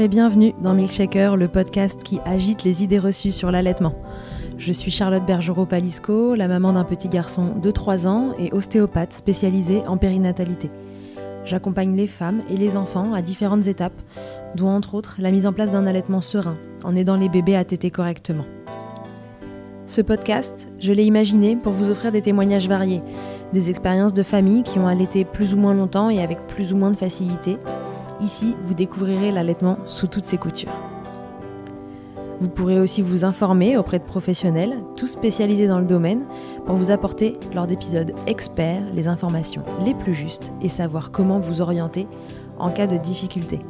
Et bienvenue dans Milkshaker, le podcast qui agite les idées reçues sur l'allaitement. Je suis Charlotte Bergerot-Palisco, la maman d'un petit garçon de 3 ans et ostéopathe spécialisée en périnatalité. J'accompagne les femmes et les enfants à différentes étapes, dont entre autres la mise en place d'un allaitement serein, en aidant les bébés à téter correctement. Ce podcast, je l'ai imaginé pour vous offrir des témoignages variés, des expériences de familles qui ont allaité plus ou moins longtemps et avec plus ou moins de facilité. Ici, vous découvrirez l'allaitement sous toutes ses coutures. Vous pourrez aussi vous informer auprès de professionnels, tous spécialisés dans le domaine, pour vous apporter, lors d'épisodes experts, les informations les plus justes et savoir comment vous orienter en cas de difficulté.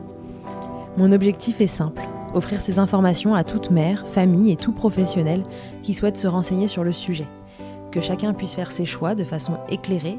Mon objectif est simple, offrir ces informations à toute mère, famille et tout professionnel qui souhaite se renseigner sur le sujet. Que chacun puisse faire ses choix de façon éclairée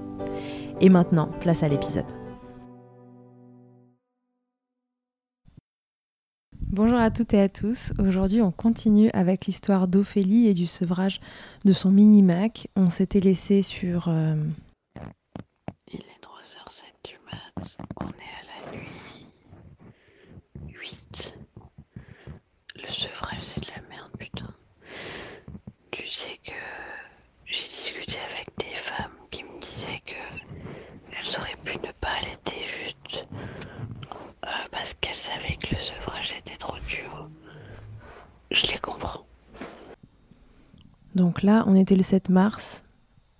Et maintenant, place à l'épisode. Bonjour à toutes et à tous. Aujourd'hui, on continue avec l'histoire d'Ophélie et du sevrage de son mini-Mac. On s'était laissé sur... Euh, Il est 3h07 du mat. On est à la nuit. 8. Le sevrage, c'est de la merde, putain. Tu sais que j'ai discuté avec des femmes qui me disaient que elles auraient pu ne pas allaiter juste euh, parce qu'elles savaient que le sevrage c'était trop dur. Je les comprends. Donc là, on était le 7 mars,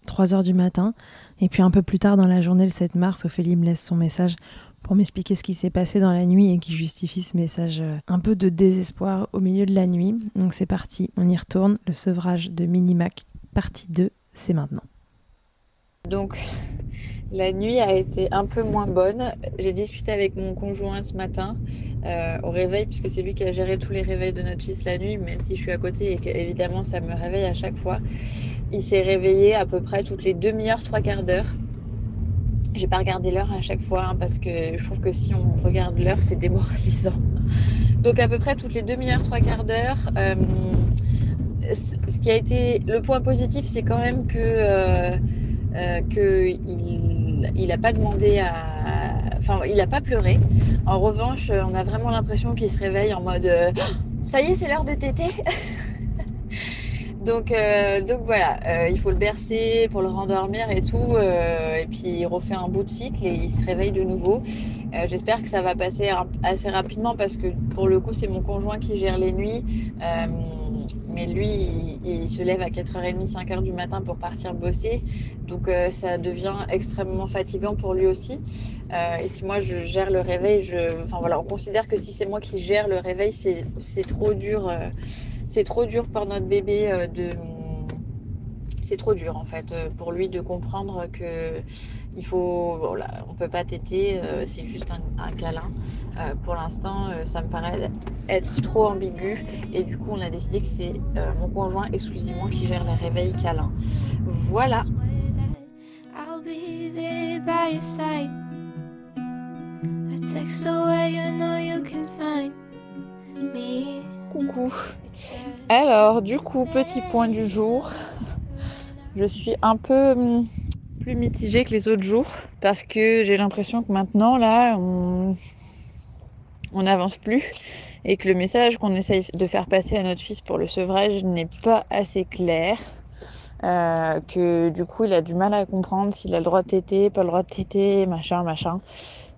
3 heures du matin. Et puis un peu plus tard dans la journée, le 7 mars, Ophélie me laisse son message pour m'expliquer ce qui s'est passé dans la nuit et qui justifie ce message euh, un peu de désespoir au milieu de la nuit. Donc c'est parti, on y retourne. Le sevrage de Minimac, partie 2, c'est maintenant. Donc, la nuit a été un peu moins bonne. J'ai discuté avec mon conjoint ce matin euh, au réveil, puisque c'est lui qui a géré tous les réveils de notre fils la nuit, même si je suis à côté et qu'évidemment ça me réveille à chaque fois. Il s'est réveillé à peu près toutes les demi-heures, trois quarts d'heure. J'ai pas regardé l'heure à chaque fois hein, parce que je trouve que si on regarde l'heure, c'est démoralisant. Donc à peu près toutes les demi-heures, trois quarts d'heure. Euh, ce qui a été le point positif, c'est quand même que euh, euh, qu'il il n'a pas demandé à, enfin il n'a pas pleuré. En revanche, on a vraiment l'impression qu'il se réveille en mode euh, ça y est, c'est l'heure de téter. Donc, euh, donc voilà, euh, il faut le bercer pour le rendormir et tout. euh, et puis il refait un bout de cycle et il se réveille de nouveau. Euh, J'espère que ça va passer assez rapidement parce que pour le coup, c'est mon conjoint qui gère les nuits. Mais lui, il, se lève à 4h30, 5h du matin pour partir bosser. Donc euh, ça devient extrêmement fatigant pour lui aussi. Euh, et si moi je gère le réveil, enfin voilà, on considère que si c'est moi qui gère le réveil, c'est trop dur. euh, c'est trop dur pour notre bébé de c'est trop dur en fait pour lui de comprendre que il faut voilà on peut pas téter euh, c'est juste un, un câlin. Euh, pour l'instant euh, ça me paraît être trop ambigu. Et du coup on a décidé que c'est mon conjoint exclusivement qui gère les réveils câlins. Voilà. Coucou. Alors du coup petit point du jour. Je suis un peu hum, plus mitigée que les autres jours parce que j'ai l'impression que maintenant là on on n'avance plus et que le message qu'on essaye de faire passer à notre fils pour le sevrage n'est pas assez clair. Euh, que du coup il a du mal à comprendre s'il a le droit de téter, pas le droit de téter, machin, machin.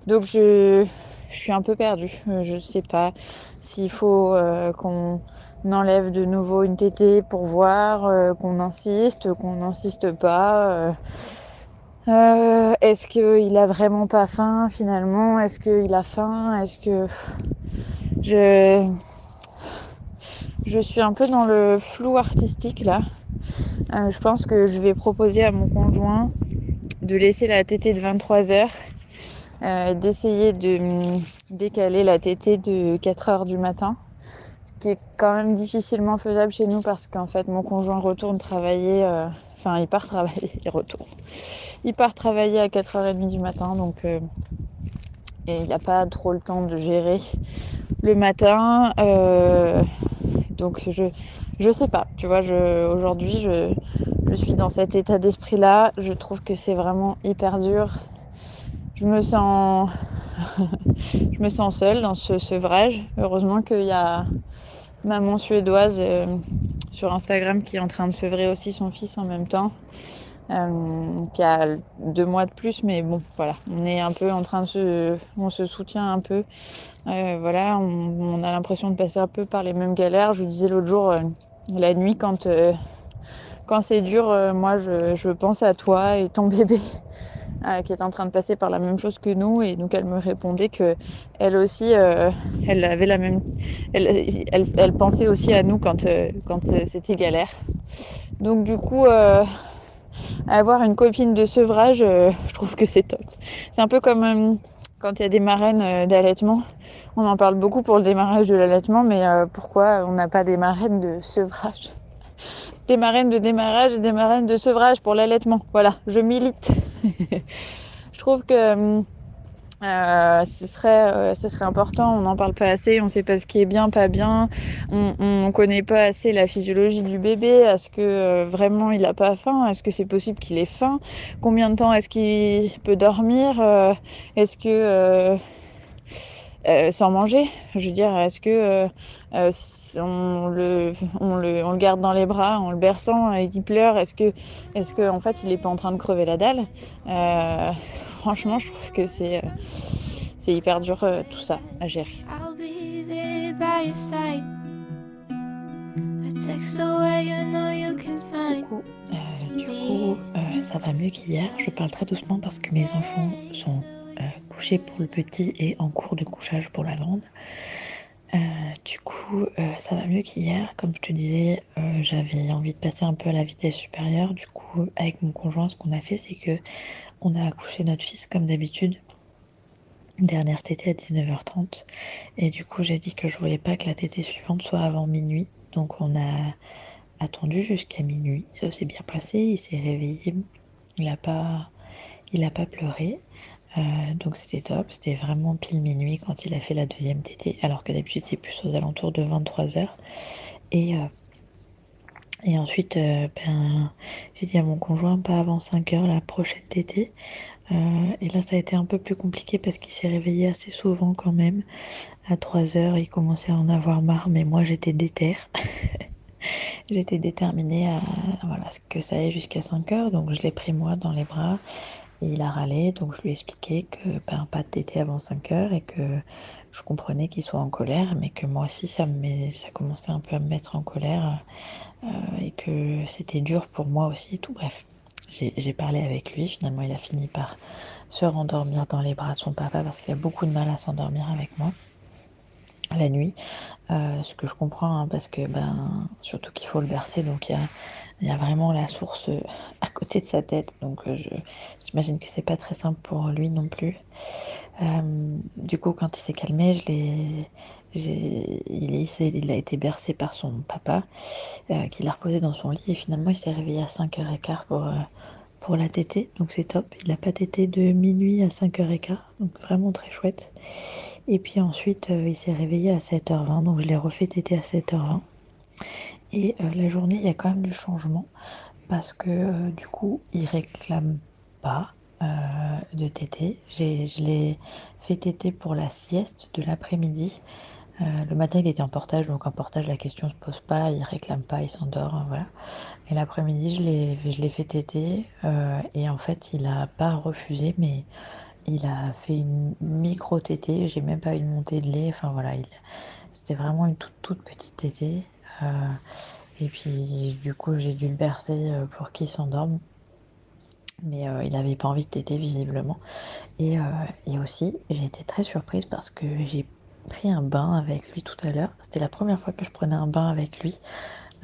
Donc je, je suis un peu perdue. Euh, Je sais pas s'il faut euh, qu'on enlève de nouveau une tétée pour voir, euh, qu'on insiste, qu'on n'insiste pas. Euh. Est-ce qu'il a vraiment pas faim finalement? Est-ce qu'il a faim? Est-ce que je je suis un peu dans le flou artistique là. Euh, je pense que je vais proposer à mon conjoint de laisser la tétée de 23 heures euh, d'essayer de décaler la tétée de 4 heures du matin, ce qui est quand même difficilement faisable chez nous parce qu'en fait mon conjoint retourne travailler, enfin il part travailler, il retourne, il part travailler à 4h30 du matin, donc euh, et il n'a pas trop le temps de gérer le matin, donc je je sais pas, tu vois, aujourd'hui je, je suis dans cet état d'esprit là, je trouve que c'est vraiment hyper dur. Je me sens je me sens seule dans ce sevrage. Heureusement qu'il y a maman suédoise euh, sur Instagram qui est en train de sevrer aussi son fils en même temps. Euh, qui a deux mois de plus, mais bon, voilà, on est un peu en train de se, on se soutient un peu. Euh, voilà, on, a l'impression de passer un peu par les mêmes galères. Je vous disais l'autre jour, euh, la nuit, quand quand c'est dur, moi, je pense à toi et ton bébé euh, qui est en train de passer par la même chose que nous. Et donc elle me répondait que elle aussi euh, elle avait la même elle, elle, pensait aussi à nous quand euh, quand c'était galère. Donc du coup avoir une copine de sevrage je trouve que c'est top. C'est un peu comme quand il y a des marraines d'allaitement. On en parle beaucoup pour le démarrage de l'allaitement mais pourquoi on n'a pas des marraines de sevrage? Des marraines de démarrage et des marraines de sevrage pour l'allaitement. Voilà, je milite. je trouve que euh, ce serait, euh, ce serait important. On n'en parle pas assez. On ne sait pas ce qui est bien, pas bien. On ne connaît pas assez la physiologie du bébé. Est-ce que euh, vraiment il n'a pas faim? Est-ce que c'est possible qu'il ait faim? Combien de temps est-ce qu'il peut dormir? Est-ce que euh, sans manger. Je veux dire, est-ce que euh, euh, on, le, on, le, on le garde dans les bras en le berçant et qu'il pleure Est-ce que, est-ce que en fait, il est pas en train de crever la dalle? Euh, Franchement, je trouve que c'est c'est hyper dur tout ça à gérer. Coucou. Du coup, ça va mieux qu'hier. Je parle très doucement parce que mes enfants sont euh, couchés pour le petit et en cours de couchage pour la grande. Euh, du coup, euh, ça va mieux qu'hier. Comme je te disais, j'avais envie de passer un peu à la vitesse supérieure. Du coup, avec mon conjoint, ce qu'on a fait, c'est que on a accouché notre fils comme d'habitude. Dernière tétée à 19h30. Et du coup, j'ai dit que je voulais pas que la tétée suivante soit avant minuit. Donc, on a attendu jusqu'à minuit. Ça s'est bien passé. Il s'est réveillé. Il n'a il a pas pleuré. Euh, donc c'était top, c'était vraiment pile minuit quand il a fait la deuxième tétée, alors que d'habitude c'est plus aux alentours de 23h. Et, euh, et ensuite, euh, ben, j'ai dit à mon conjoint pas avant 5h la prochaine tétée. et là ça a été un peu plus compliqué parce qu'il s'est réveillé assez souvent quand même. À 3h il commençait à en avoir marre, mais moi j'étais déterre. j'étais déterminée à voilà, que ça aille jusqu'à 5h, donc je l'ai pris moi dans les bras il a râlé, donc je lui ai expliqué que ben, pas de tété avant 5 heures et que je comprenais qu'il soit en colère, mais que moi aussi ça, me ça commençait un peu à me mettre en colère euh, et que c'était dur pour moi aussi. Tout bref, j'ai parlé avec lui. Finalement, il a fini par se rendormir dans les bras de son papa parce qu'il a beaucoup de mal à s'endormir avec moi la nuit. Euh, ce que je comprends hein, parce que ben surtout qu'il faut le bercer, donc il y a vraiment la source euh, à côté de sa tête, donc euh, je, j'imagine que c'est pas très simple pour lui non plus. Du coup, quand il s'est calmé, je l'ai, il, a été bercé par son papa, qui l'a reposé dans son lit, et finalement il s'est réveillé à 5h15 pour, pour la tétée, donc c'est top. Il a pas tété de minuit à 5h15, donc vraiment très chouette. Et puis ensuite, euh, il s'est réveillé à 7h20, donc je l'ai refait téter à 7h20. Et euh, la journée, il y a quand même du changement parce que euh, du coup, il réclame pas de tété. Je l'ai fait téter pour la sieste de l'après-midi. Le matin, il était en portage, donc en portage, la question se pose pas, il réclame pas, il s'endort, hein, voilà. Et l'après-midi, je l'ai, je l'ai fait téter euh, et en fait, il a pas refusé, mais il a fait une micro tétée. J'ai même pas eu de montée de lait. Enfin voilà, il, c'était vraiment une toute, petite tétée. Euh, et puis du coup j'ai dû le bercer euh, pour qu'il s'endorme. Mais euh, il n'avait pas envie de téter visiblement. Et aussi j'ai été très surprise parce que j'ai pris un bain avec lui tout à l'heure. C'était la première fois que je prenais un bain avec lui.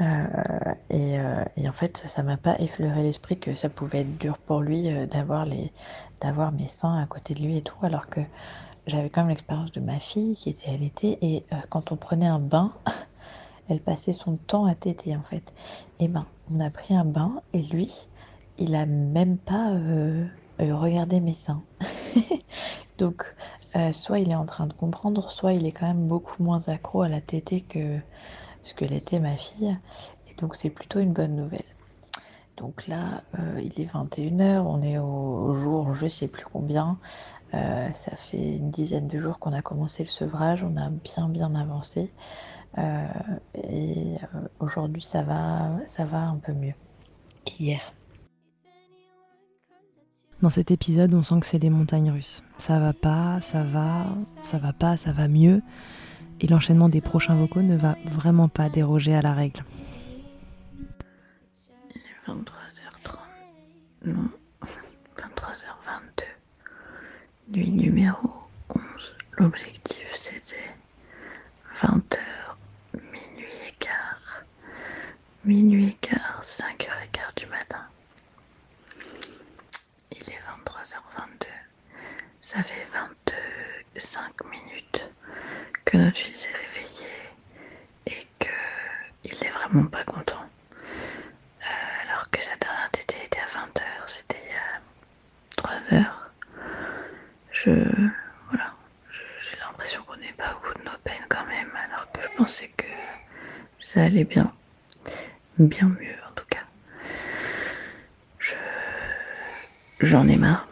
Euh, et, euh, et, en fait, ça m'a pas effleuré l'esprit que ça pouvait être dur pour lui euh, d'avoir les, d'avoir mes seins à côté de lui et tout, alors que j'avais quand même l'expérience de ma fille qui était allaitée et quand on prenait un bain, elle passait son temps à téter en fait. Et ben, on a pris un bain et lui, il a même pas regardé mes seins. Donc, soit il est en train de comprendre, soit il est quand même beaucoup moins accro à la tétée que ce que l'était ma fille. Et donc c'est plutôt une bonne nouvelle. Donc là, euh, il est 21h, on est au, jour, je sais plus combien. Euh, ça fait une dizaine de jours qu'on a commencé le sevrage, on a bien bien avancé. Euh, et aujourd'hui, ça va, ça va un peu mieux qu'hier. Dans cet épisode, on sent que c'est les montagnes russes. Ça va pas, ça va, ça va pas, ça va mieux et l'enchaînement des prochains vocaux ne va vraiment pas déroger à la règle. Il est 23h30. Non, 23h22. Nuit numéro 11. L'objectif c'était 20h, minuit et quart. Minuit et quart, 5h15 du matin. Il est 23h22. Ça fait 25 minutes que notre fils est réveillé et qu'il n'est vraiment pas content. Euh, alors que sa dernière tétée était à 20h, c'était il y a 3 heures. Je. Voilà. J'ai l'impression qu'on n'est pas au bout de nos peines quand même, alors que je pensais que ça allait bien. Bien mieux en tout cas. Je. J'en ai marre.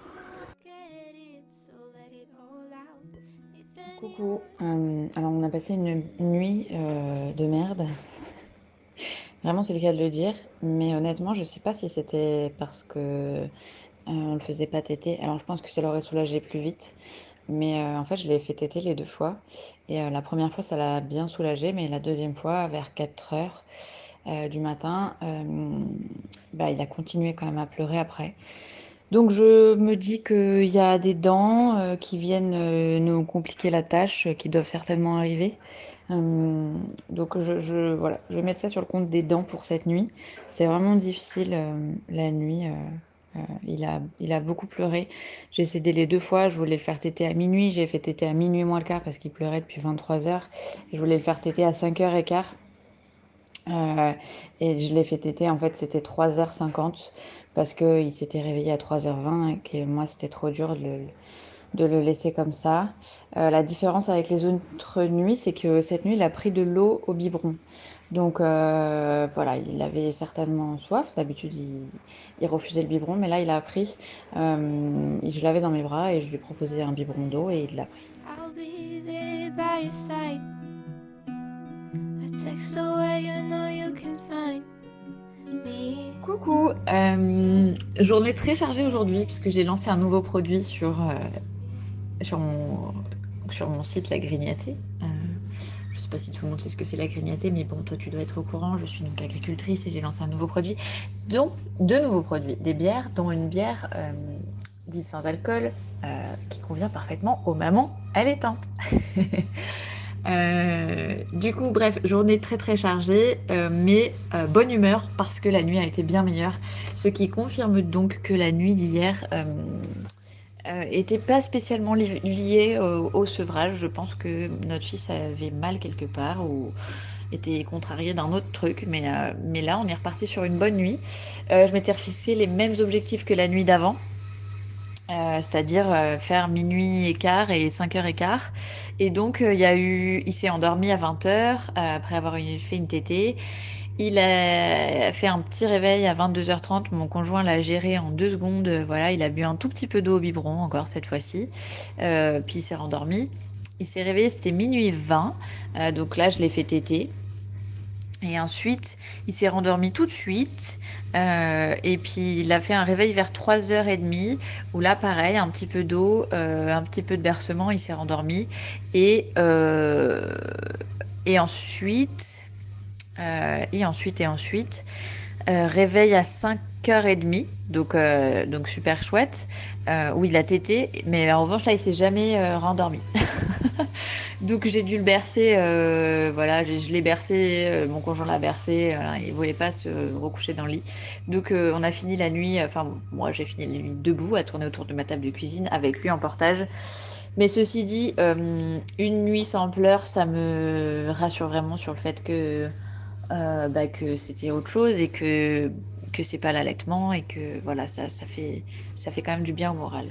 Coucou. Euh, alors on a passé une nuit euh, de merde. Vraiment c'est le cas de le dire. Mais honnêtement je sais pas si c'était parce que euh, le faisait pas téter. Alors je pense que ça l'aurait soulagé plus vite. Mais en fait je l'ai fait téter les deux fois. Et la première fois ça l'a bien soulagé. Mais la deuxième fois vers 4 heures du matin, bah, il a continué quand même à pleurer après. Donc je me dis qu'il y a des dents euh, qui viennent euh, nous compliquer la tâche, euh, qui doivent certainement arriver. donc je, je, voilà, je vais mettre ça sur le compte des dents pour cette nuit. C'est vraiment difficile la nuit. il, a, il a beaucoup pleuré. J'ai cédé les deux fois. Je voulais le faire téter à minuit. J'ai fait téter à minuit moins le quart parce qu'il pleurait depuis 23 heures. Je voulais le faire téter à 5h15. Euh, et je l'ai fait téter, en fait, c'était 3h50 parce qu'il s'était réveillé à 3h20 et que moi, c'était trop dur de le, laisser comme ça. Euh, la différence avec les autres nuits, c'est que cette nuit, il a pris de l'eau au biberon. Donc euh, voilà, il avait certainement soif. D'habitude, il, refusait le biberon, mais là, il a pris. Je l'avais dans mes bras et je lui ai proposé un biberon d'eau et il l'a pris. Coucou, euh, journée très chargée aujourd'hui puisque j'ai lancé un nouveau produit sur, euh, mon site La Grignatée. Euh, je ne sais pas si tout le monde sait ce que c'est la grignatée, mais bon, toi tu dois être au courant. Je suis donc agricultrice et j'ai lancé un nouveau produit. Donc, deux nouveaux produits. Des bières, dont une bière dite sans alcool qui convient parfaitement aux mamans allaitantes. Euh, du coup, bref, journée très très chargée, euh, mais euh, bonne humeur parce que la nuit a été bien meilleure. Ce qui confirme donc que la nuit d'hier était pas spécialement liée au, sevrage. Je pense que notre fils avait mal quelque part ou était contrarié d'un autre truc, mais, mais là on est reparti sur une bonne nuit. je m'étais refixé les mêmes objectifs que la nuit d'avant. Euh, c'est-à-dire euh, faire minuit et quart et 5 heures et quart. Et donc, euh, il y a eu, il s'est endormi à 20 heures après avoir fait une tétée. Il a fait un petit réveil à 22h30. Mon conjoint l'a géré en deux secondes. Voilà, il a bu un tout petit peu d'eau au biberon encore cette fois-ci. puis il s'est rendormi. Il s'est réveillé, c'était minuit 20. donc là, je l'ai fait téter. Et ensuite, il s'est rendormi tout de suite. Euh, et puis il a fait un réveil vers 3h30 où là pareil, un petit peu d'eau, euh, un petit peu de bercement, il s'est rendormi. Et, euh, et ensuite, et ensuite, et ensuite, réveil à 5h30, donc, donc super chouette, où il a tété, mais en revanche là il s'est jamais rendormi. Donc j'ai dû le bercer, euh, voilà, je, je l'ai bercé, euh, mon conjoint l'a bercé, il voulait pas se recoucher dans le lit. Donc euh, on a fini la nuit, enfin moi j'ai fini la nuit debout à tourner autour de ma table de cuisine avec lui en portage. Mais ceci dit, euh, une nuit sans pleurs, ça me rassure vraiment sur le fait que, euh, bah, que c'était autre chose et que, que c'est pas l'allaitement et que voilà, ça, ça, fait, ça fait quand même du bien au moral.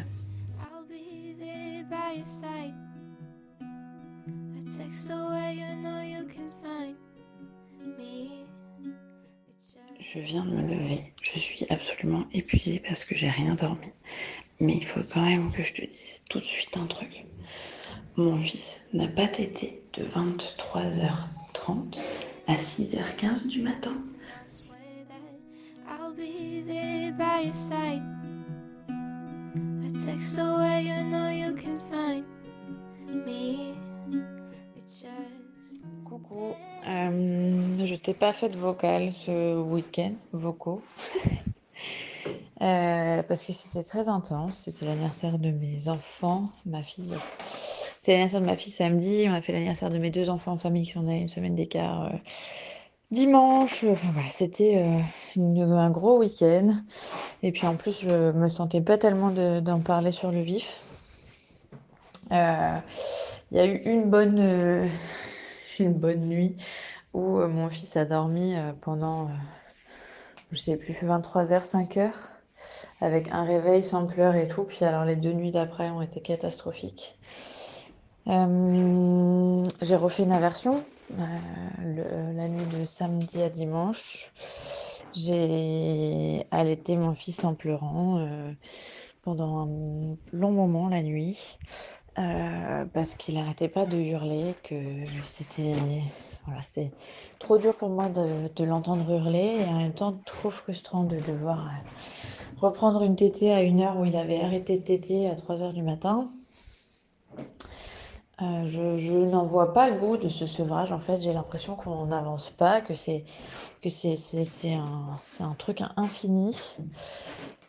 I'll be there by your side. A text away, you know you can find me. Je viens de me lever. Je suis absolument épuisée parce que j'ai rien dormi. Mais il faut quand même que je te dise tout de suite un truc. Mon fils n'a pas tété de 23h30 à 6h15 du matin. Coucou, je t'ai pas fait de vocal ce week-end, vocaux, Euh, parce que c'était très intense. C'était l'anniversaire de mes enfants, ma fille. C'était l'anniversaire de ma fille samedi. On a fait l'anniversaire de mes deux enfants en famille qui sont nés une semaine d'écart euh, dimanche. Enfin voilà, c'était euh, un gros week-end. Et puis en plus, je me sentais pas tellement de- d'en parler sur le vif. Euh, Il y a eu une bonne, euh, une bonne nuit où euh, mon fils a dormi euh, pendant, euh, je sais plus, 23h, 5h, avec un réveil sans pleurs et tout. Puis alors les deux nuits d'après ont été catastrophiques. Euh, j'ai refait une inversion euh, le- la nuit de samedi à dimanche. J'ai allaité mon fils en pleurant euh, pendant un long moment la nuit euh, parce qu'il n'arrêtait pas de hurler, que c'était voilà, c'est trop dur pour moi de, l'entendre hurler et en même temps trop frustrant de devoir euh, reprendre une tétée à une heure où il avait arrêté de téter à 3 heures du matin. Euh, je, n'en vois pas le bout de ce sevrage. En fait, j'ai l'impression qu'on n'avance pas, que c'est que c'est c'est un un truc infini,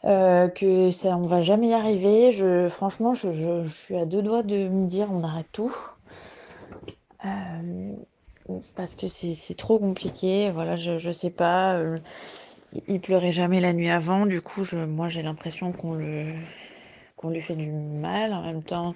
euh, que ça on va jamais y arriver. Je franchement, je, je, suis à deux doigts de me dire on arrête tout. Euh, parce que c'est c'est trop compliqué. Voilà, je je sais pas. euh, il pleurait jamais la nuit avant. Du coup, je moi j'ai l'impression qu'on le qu'on lui fait du mal. En même temps,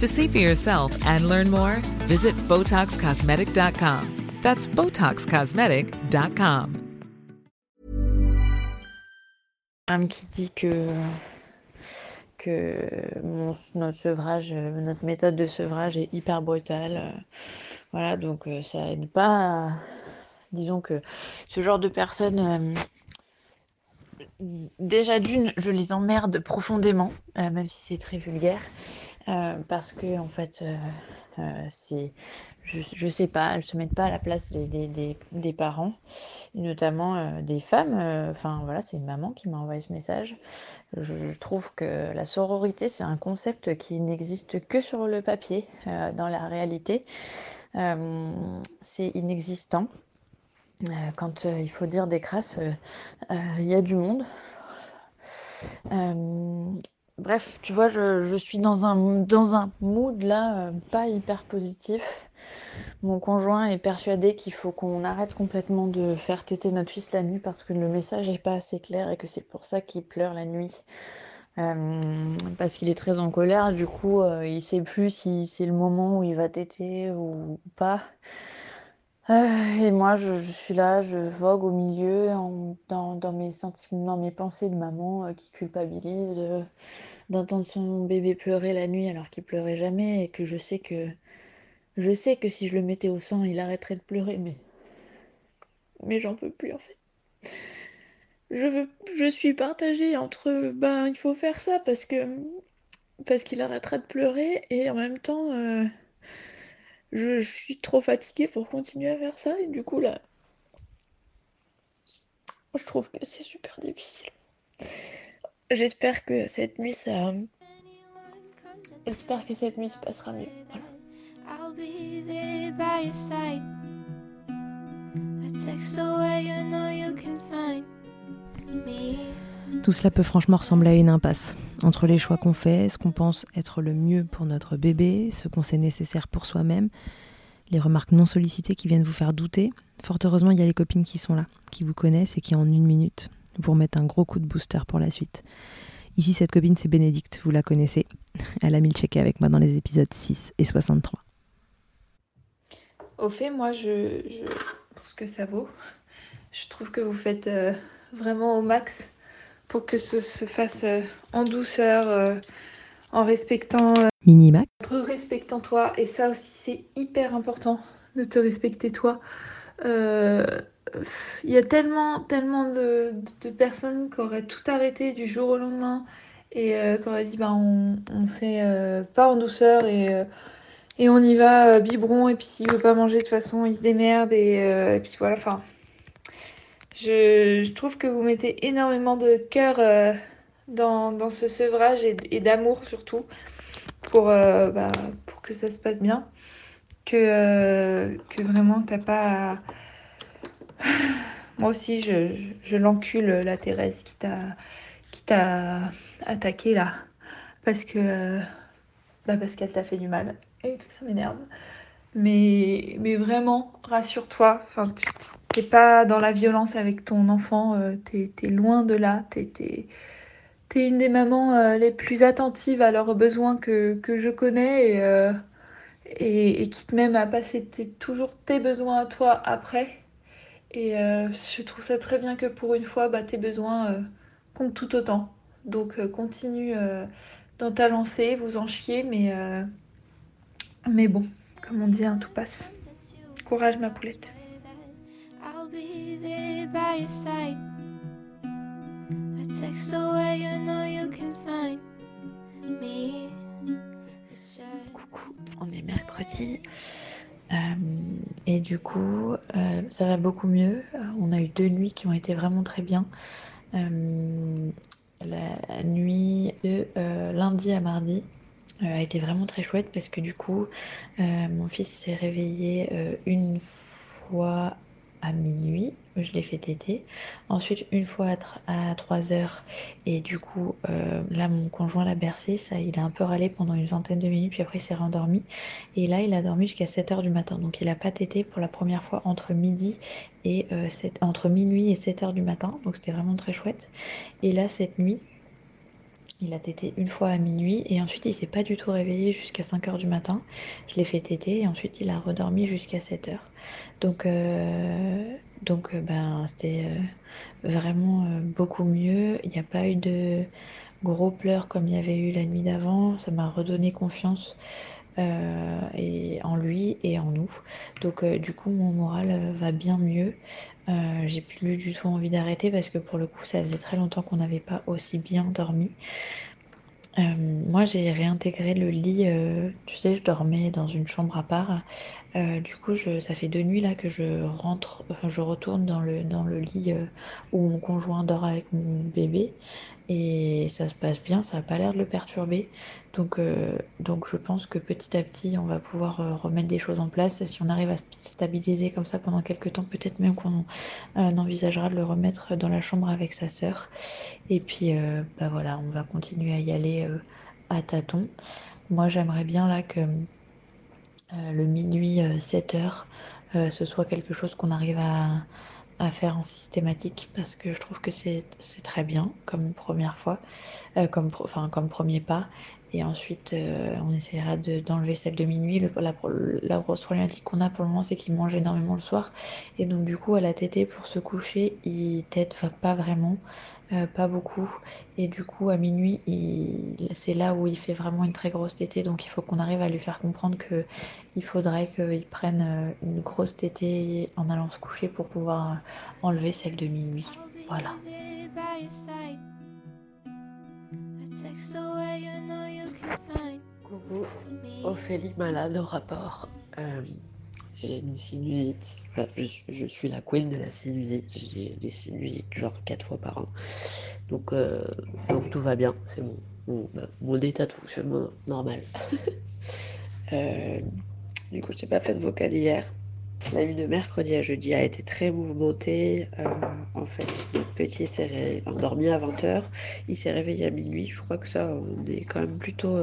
To see for yourself and learn more, visit BotoxCosmetic.com. That's BotoxCosmetic.com. Qui dit que que mon- notre sevrage, notre méthode de sevrage est hyper brutale. Voilà, donc euh, ça aide pas. à- Disons que ce genre de personnes, euh, déjà d'une, je les emmerde profondément, euh, même si c'est très vulgaire, euh, parce que en fait, euh, euh, c'est, je, je sais pas, elles se mettent pas à la place des, des, des, parents, notamment des femmes. Enfin voilà, c'est une maman qui m'a envoyé ce message. Je, je trouve que la sororité, c'est un concept qui n'existe que sur le papier. Dans la réalité, c'est inexistant. Quand il faut dire des crasses, il y a du monde. Bref, tu vois, je, je suis dans un, dans un mood là, euh, pas hyper positif. Mon conjoint est persuadé qu'il faut qu'on arrête complètement de faire téter notre fils la nuit parce que le message n'est pas assez clair et que c'est pour ça qu'il pleure la nuit. Euh, parce qu'il est très en colère, du coup, euh, il sait plus si c'est le moment où il va téter ou pas. Euh, et moi, je, suis là, je vogue au milieu dans, mes sentiments, mes pensées de maman euh, qui culpabilise euh, d'entendre son bébé pleurer la nuit alors qu'il pleurait jamais et que je sais que je sais que si je le mettais au sang, il arrêterait de pleurer, mais mais j'en peux plus en fait. Je veux, je suis partagée entre ben il faut faire ça parce que parce qu'il arrêtera de pleurer et en même temps je, je suis trop fatiguée pour continuer à faire ça et du coup là, je trouve que c'est super difficile. J'espère que cette nuit ça, j'espère que cette nuit se passera mieux. Voilà. I'll be there by your side. A text away, you know you can find me. Tout cela peut franchement ressembler à une impasse. Entre les choix qu'on fait, ce qu'on pense être le mieux pour notre bébé, ce qu'on sait nécessaire pour soi-même, les remarques non sollicitées qui viennent vous faire douter, fort heureusement, il y a les copines qui sont là, qui vous connaissent et qui en une minute vous remettent un gros coup de booster pour la suite. Ici, cette copine, c'est Bénédicte, vous la connaissez. Elle a mis le checker avec moi dans les épisodes 6 et 63. Au fait, moi, je, je, pour ce que ça vaut, je trouve que vous faites euh, vraiment au max pour que ce se fasse euh, en douceur, euh, en respectant, euh, Minimac, te respectant toi. Et ça aussi, c'est hyper important de te respecter toi. Euh, Il y a tellement, tellement de, de personnes qui auraient tout arrêté du jour au lendemain et euh, qui auraient dit bah, on, on fait euh, pas en douceur et, et on y va biberon. Et puis s'il veut pas manger, de toute façon, il se démerde. Et, et puis voilà, enfin. Je, trouve que vous mettez énormément de cœur euh, dans, ce sevrage et, d'amour surtout pour, euh, bah, pour que ça se passe bien. Que, euh, que vraiment t'as pas. Moi aussi je, je, l'encule la Thérèse qui t'a qui t'a attaqué là. Parce que bah parce qu'elle t'a fait du mal et que ça m'énerve. Mais, mais vraiment, rassure-toi, enfin, t'es pas dans la violence avec ton enfant, euh, t'es, t'es loin de là, t'es, t'es une des mamans euh, les plus attentives à leurs besoins que, que je connais et, euh, et, et qui te même à passer toujours tes besoins à toi après. Et je trouve ça très bien que pour une fois, bah, tes besoins comptent tout autant. Donc continue dans ta lancée, vous en chiez, mais, mais bon, comme on dit, hein, tout passe. Courage ma poulette. I'll be there by your side. A text away, you know you can find me. But just Coucou, on est mercredi. Euh, et du coup, euh, ça va beaucoup mieux. Euh, On a eu deux nuits qui ont été vraiment très bien. Euh, la nuit de euh, lundi à mardi a été vraiment très chouette parce que du coup, euh, mon fils s'est réveillé euh, une fois à minuit, je l'ai fait téter. Ensuite, une fois à, tr- à 3 heures, et du coup, euh, là, mon conjoint l'a bercé, ça, il a un peu râlé pendant une vingtaine de minutes, puis après, il s'est rendormi. Et là, il a dormi jusqu'à 7 heures du matin. Donc, il a pas tété pour la première fois entre midi et euh, entre minuit et 7 heures du matin. Donc, c'était vraiment très chouette. Et là, cette nuit, il a tété une fois à minuit et ensuite il s'est pas du tout réveillé jusqu'à 5 heures du matin. Je l'ai fait téter et ensuite il a redormi jusqu'à 7 heures. Donc, euh, donc euh, ben, c'était euh, vraiment beaucoup mieux. Il n'y a pas eu de gros pleurs comme il y avait eu la nuit d'avant. Ça m'a redonné confiance euh, et en lui et en nous. Donc euh, du coup mon moral euh, va bien mieux. J'ai plus du tout envie d'arrêter parce que pour le coup ça faisait très longtemps qu'on n'avait pas aussi bien dormi. Moi j'ai réintégré le lit, tu sais je dormais dans une chambre à part. Du coup ça fait deux nuits là que je rentre, enfin je retourne dans le, dans le lit où mon conjoint dort avec mon bébé et ça se passe bien, ça n'a pas l'air de le perturber. Donc, euh, donc je pense que petit à petit, on va pouvoir euh, remettre des choses en place. Si on arrive à se stabiliser comme ça pendant quelques temps, peut-être même qu'on euh, envisagera de le remettre dans la chambre avec sa sœur. Et puis, bah voilà, on va continuer à y aller à tâtons. Moi, j'aimerais bien là que le minuit 7 heures, ce soit quelque chose qu'on arrive à, à faire en systématique parce que je trouve que c'est très bien comme première fois, euh, comme, enfin, comme premier pas. Et ensuite, euh, on essaiera de- d'enlever celle de minuit. Le- la, grosse problématique qu'on a pour le moment, c'est qu'il mange énormément le soir. Et donc, du coup, à la tétée, pour se coucher, il tète pas vraiment, euh, pas beaucoup. Et du coup, à minuit, il- c'est là où il fait vraiment une très grosse tétée. Donc, il faut qu'on arrive à lui faire comprendre que il faudrait qu'il prenne euh, une grosse tétée en allant se coucher pour pouvoir euh, enlever celle de minuit. Voilà. Coucou, Ophélie malade au rapport. Euh, j'ai une sinusite. Voilà, je, suis, la queen de la sinusite. J'ai des sinusites genre 4 fois par an. Donc, euh, donc tout va bien. C'est mon, mon, bah, mon état de fonctionnement normal. Euh, du coup, je n'ai pas fait de vocal hier. La nuit de mercredi à jeudi a été très mouvementée. Euh, en fait, notre petit s'est endormi à 20h. Il s'est réveillé à minuit. Je crois que ça, on est quand même plutôt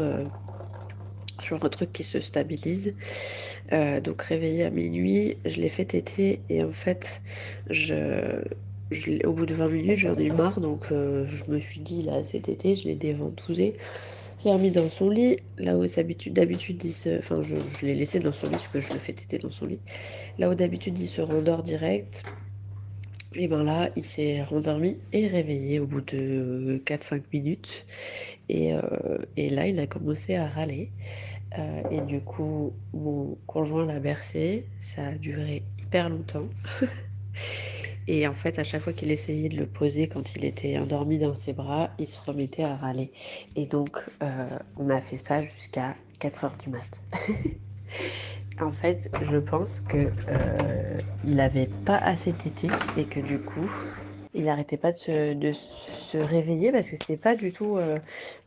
sur un truc qui se stabilise. Euh, donc réveillé à minuit, je l'ai fait téter et en fait, je, au bout de 20 minutes, j'en ai eu marre. Donc euh, je me suis dit, là, c'est tété, je l'ai déventousé. Je l'ai remis dans son lit, là où d'habitude, d'habitude il se... Enfin, je, l'ai laissé dans son lit, parce que je le fais téter dans son lit. Là où d'habitude il se rendort direct, et ben là, il s'est rendormi et réveillé au bout de 4-5 minutes. Et, euh, et là, il a commencé à râler. Euh, et du coup, mon conjoint l'a bercé. Ça a duré hyper longtemps. Et en fait, à chaque fois qu'il essayait de le poser quand il était endormi dans ses bras, il se remettait à râler. Et donc, euh, on a fait ça jusqu'à 4 heures du mat. En fait, je pense que euh, il avait pas assez tété et que du coup, il arrêtait pas de se, réveiller parce que c'était pas du tout euh,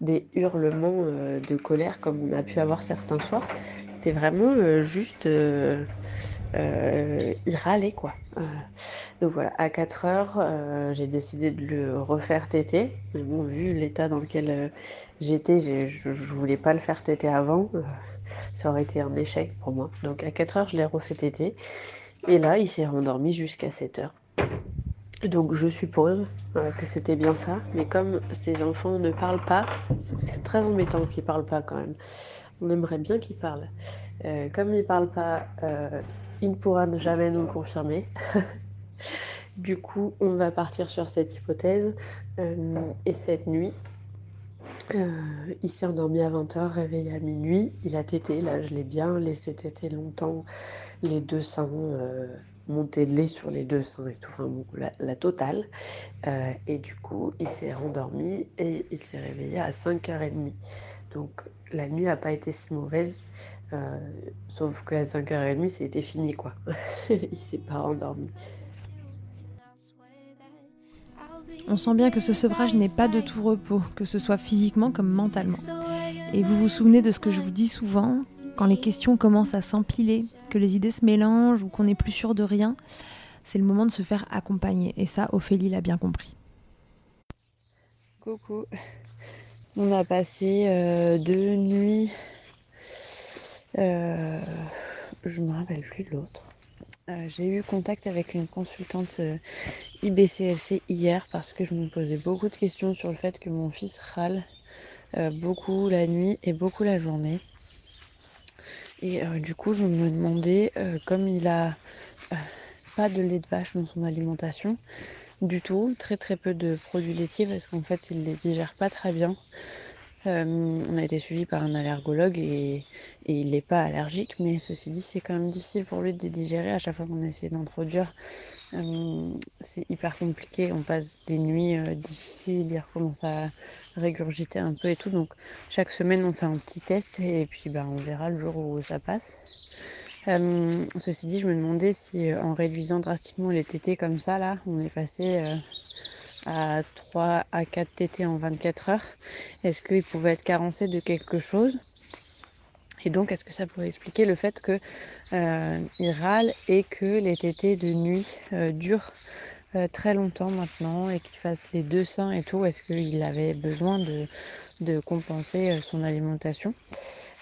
des hurlements euh, de colère comme on a pu avoir certains soirs. C'était vraiment euh, juste, il râlait quoi. Donc voilà, à 4 heures, j'ai décidé de le refaire téter. Mais bon, vu l'état dans lequel j'étais, je, je voulais pas le faire téter avant. ça aurait été un échec pour moi. Donc à 4 heures, je l'ai refait téter. Et là, il s'est rendormi jusqu'à 7 heures. Donc je suppose euh, que c'était bien ça. Mais comme ces enfants ne parlent pas, c'est très embêtant qu'ils parlent pas quand même. On aimerait bien qu'ils parlent. Euh, comme ils parlent pas, euh, il ne pourra jamais nous le confirmer. du coup, on va partir sur cette hypothèse. Et cette nuit, il s'est endormi à 20h, réveillé à minuit. Il a tété, là je l'ai bien laissé téter longtemps, les deux seins, monter de lait sur les deux seins et tout, enfin bon, la, la totale. Euh, et du coup, il s'est rendormi et il s'est réveillé à 5h30. Donc la nuit n'a pas été si mauvaise, euh, sauf qu'à 5h30 c'était fini quoi. il s'est pas rendormi. On sent bien que ce sevrage n'est pas de tout repos, que ce soit physiquement comme mentalement. Et vous vous souvenez de ce que je vous dis souvent, quand les questions commencent à s'empiler, que les idées se mélangent ou qu'on n'est plus sûr de rien, c'est le moment de se faire accompagner. Et ça, Ophélie l'a bien compris. Coucou. On a passé euh, deux nuits. euh, je me rappelle plus de l'autre. Euh, J'ai eu contact avec une consultante euh, IBCLC hier parce que je me posais beaucoup de questions sur le fait que mon fils râle beaucoup la nuit et beaucoup la journée. Et euh, du coup, je me demandais, euh, comme il a euh, pas de lait de vache dans son alimentation, du tout, très très peu de produits laitiers parce qu'en fait il les digère pas très bien. Euh, on a été suivi par un allergologue et, et il n'est pas allergique, mais ceci dit c'est quand même difficile pour lui de les digérer à chaque fois qu'on essaie d'introduire. Euh, c'est hyper compliqué, on passe des nuits euh, difficiles, il recommence à régurgiter un peu et tout, donc chaque semaine on fait un petit test et puis bah, on verra le jour où ça passe. Euh, ceci dit, je me demandais si en réduisant drastiquement les tétés comme ça, là, on est passé à 3 à 4 tétés en 24 heures, est-ce qu'il pouvait être carencé de quelque chose? Et donc, est-ce que ça pourrait expliquer le fait que euh, il râle et que les tétés de nuit euh, durent euh, très longtemps maintenant et qu'il fasse les deux seins et tout? Est-ce qu'il avait besoin de, compenser euh, son alimentation?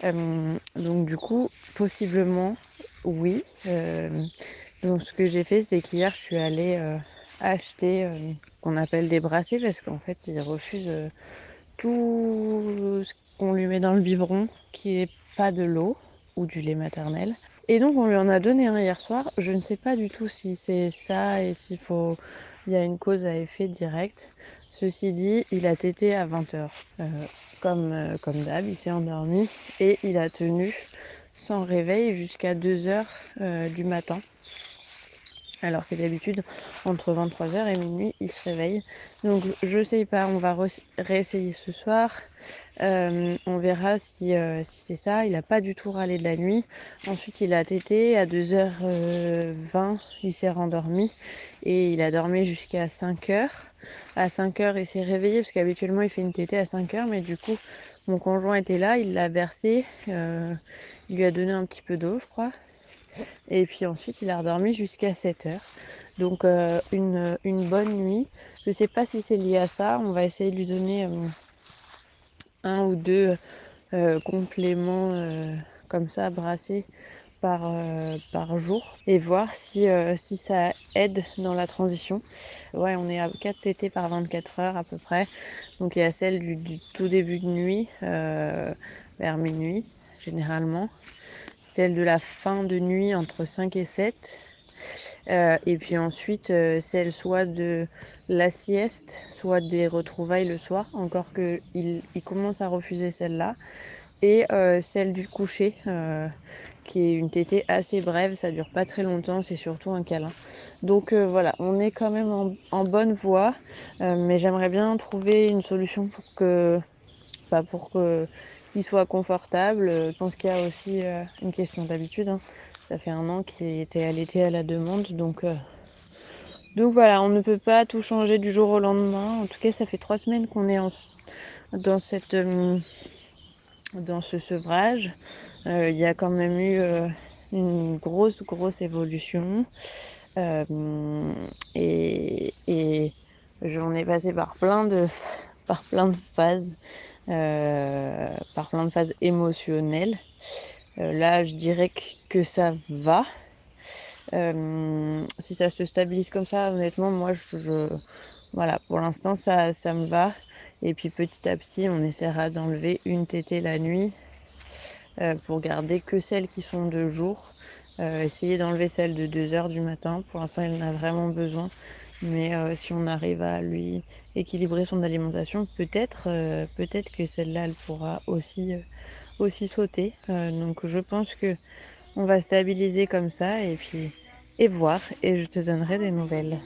Donc, du coup, possiblement, oui. Donc ce que j'ai fait, c'est qu'hier, je suis allée acheter euh, qu'on appelle des brassées parce qu'en fait, il refuse euh, tout ce qu'on lui met dans le biberon qui est pas de l'eau ou du lait maternel. Et donc on lui en a donné un hier soir. Je ne sais pas du tout si c'est ça et s'il faut, il y a une cause à effet direct. Ceci dit, il a tété à 20h. Euh, comme euh, comme d'hab, il s'est endormi et il a tenu sans réveil jusqu'à 2h du matin. Alors que d'habitude, entre 23h et minuit, il se réveille. Donc je sais pas, on va réessayer ce soir. Euh, on verra si, euh, si c'est ça. Il a pas du tout râlé de la nuit. Ensuite, il a tété à 2h20, il s'est rendormi et il a dormi jusqu'à 5h. À 5h, il s'est réveillé parce qu'habituellement, il fait une tétée à 5h, mais du coup, mon conjoint était là, il l'a versé, euh, il lui a donné un petit peu d'eau, je crois. Et puis ensuite, il a redormi jusqu'à 7h. Donc, euh, une, bonne nuit. Je sais pas si c'est lié à ça. On va essayer de lui donner euh, un ou deux euh, compléments comme ça, brassés par, jour et voir si, ça aide dans la transition. Ouais, on est à 4 TT par 24 heures à peu près. Donc il y a celle du, tout début de nuit, vers minuit généralement. Celle de la fin de nuit entre 5 et 7. Euh, et puis ensuite, euh, celle soit de la sieste, soit des retrouvailles le soir, encore que il, il commence à refuser celle-là. Et euh, celle du coucher, qui est une tétée assez brève, ça dure pas très longtemps, c'est surtout un câlin. Donc voilà, on est quand même en, bonne voie, mais j'aimerais bien trouver une solution pour que, pas pour que il soit confortable. Je pense qu'il y a aussi euh, une question d'habitude. hein. Ça fait un an qu'il était allaité à la demande, donc euh, donc voilà, on ne peut pas tout changer du jour au lendemain. En tout cas, ça fait trois semaines qu'on est en, dans cette euh, dans ce sevrage. Euh, il y a quand même eu euh, une grosse grosse évolution Euh, et, et j'en ai passé par plein de par plein de phases, euh, par plein de phases émotionnelles. Euh, là, je dirais que, ça va. Euh, si ça se stabilise comme ça, honnêtement, moi, je, voilà, pour l'instant, ça, ça me va. Et puis petit à petit, on essaiera d'enlever une tétée la nuit euh, pour garder que celles qui sont de jour. Euh, essayer d'enlever celle de 2 heures du matin. Pour l'instant, il en a vraiment besoin. Mais euh, si on arrive à lui équilibrer son alimentation, peut-être, euh, peut-être que celle-là, elle pourra aussi, euh, aussi sauter. Donc, je pense que on va stabiliser comme ça et puis et voir. Et je te donnerai des nouvelles.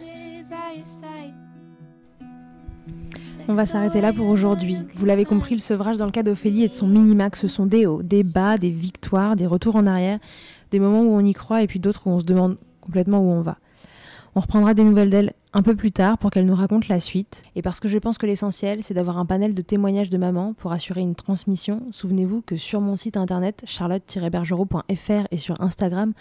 On va s'arrêter là pour aujourd'hui. Vous l'avez compris, le sevrage dans le cas d'Ophélie et de son minimax, ce sont des hauts, des bas, des victoires, des retours en arrière, des moments où on y croit et puis d'autres où on se demande complètement où on va. On reprendra des nouvelles d'elle un peu plus tard pour qu'elle nous raconte la suite. Et parce que je pense que l'essentiel, c'est d'avoir un panel de témoignages de maman pour assurer une transmission, souvenez-vous que sur mon site internet charlotte-bergerot.fr et sur Instagram,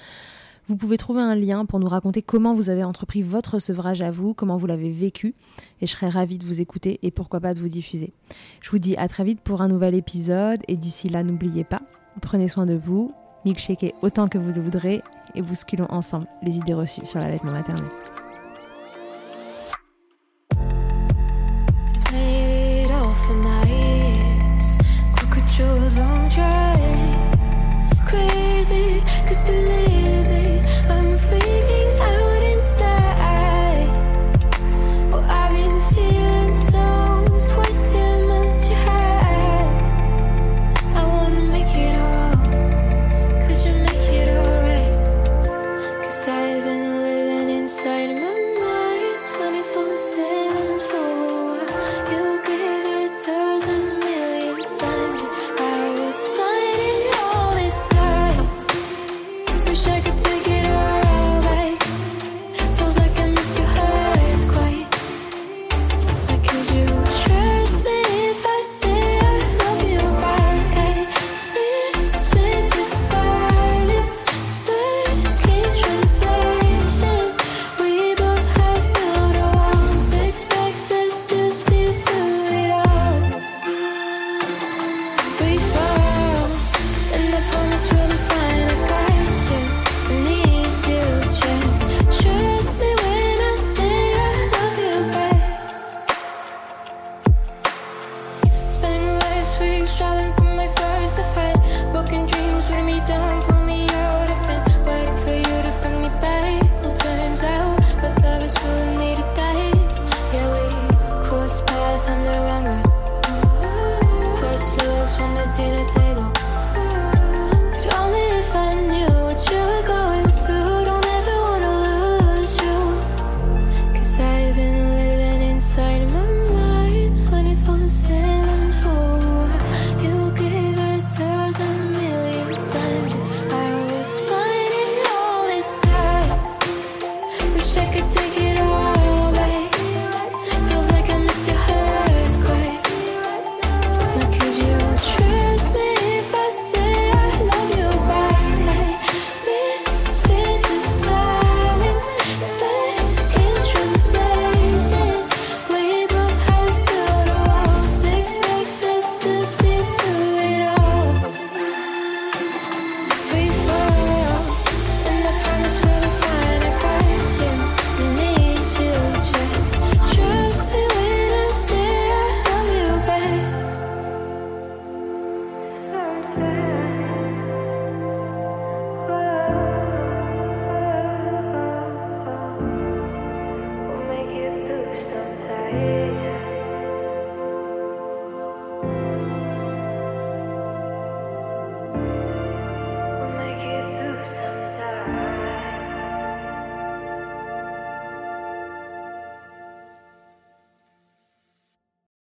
vous pouvez trouver un lien pour nous raconter comment vous avez entrepris votre sevrage à vous, comment vous l'avez vécu, et je serais ravie de vous écouter et pourquoi pas de vous diffuser. Je vous dis à très vite pour un nouvel épisode, et d'ici là, n'oubliez pas, prenez soin de vous, milkshakez autant que vous le voudrez, et bousculons ensemble les idées reçues sur l'allaitement maternel.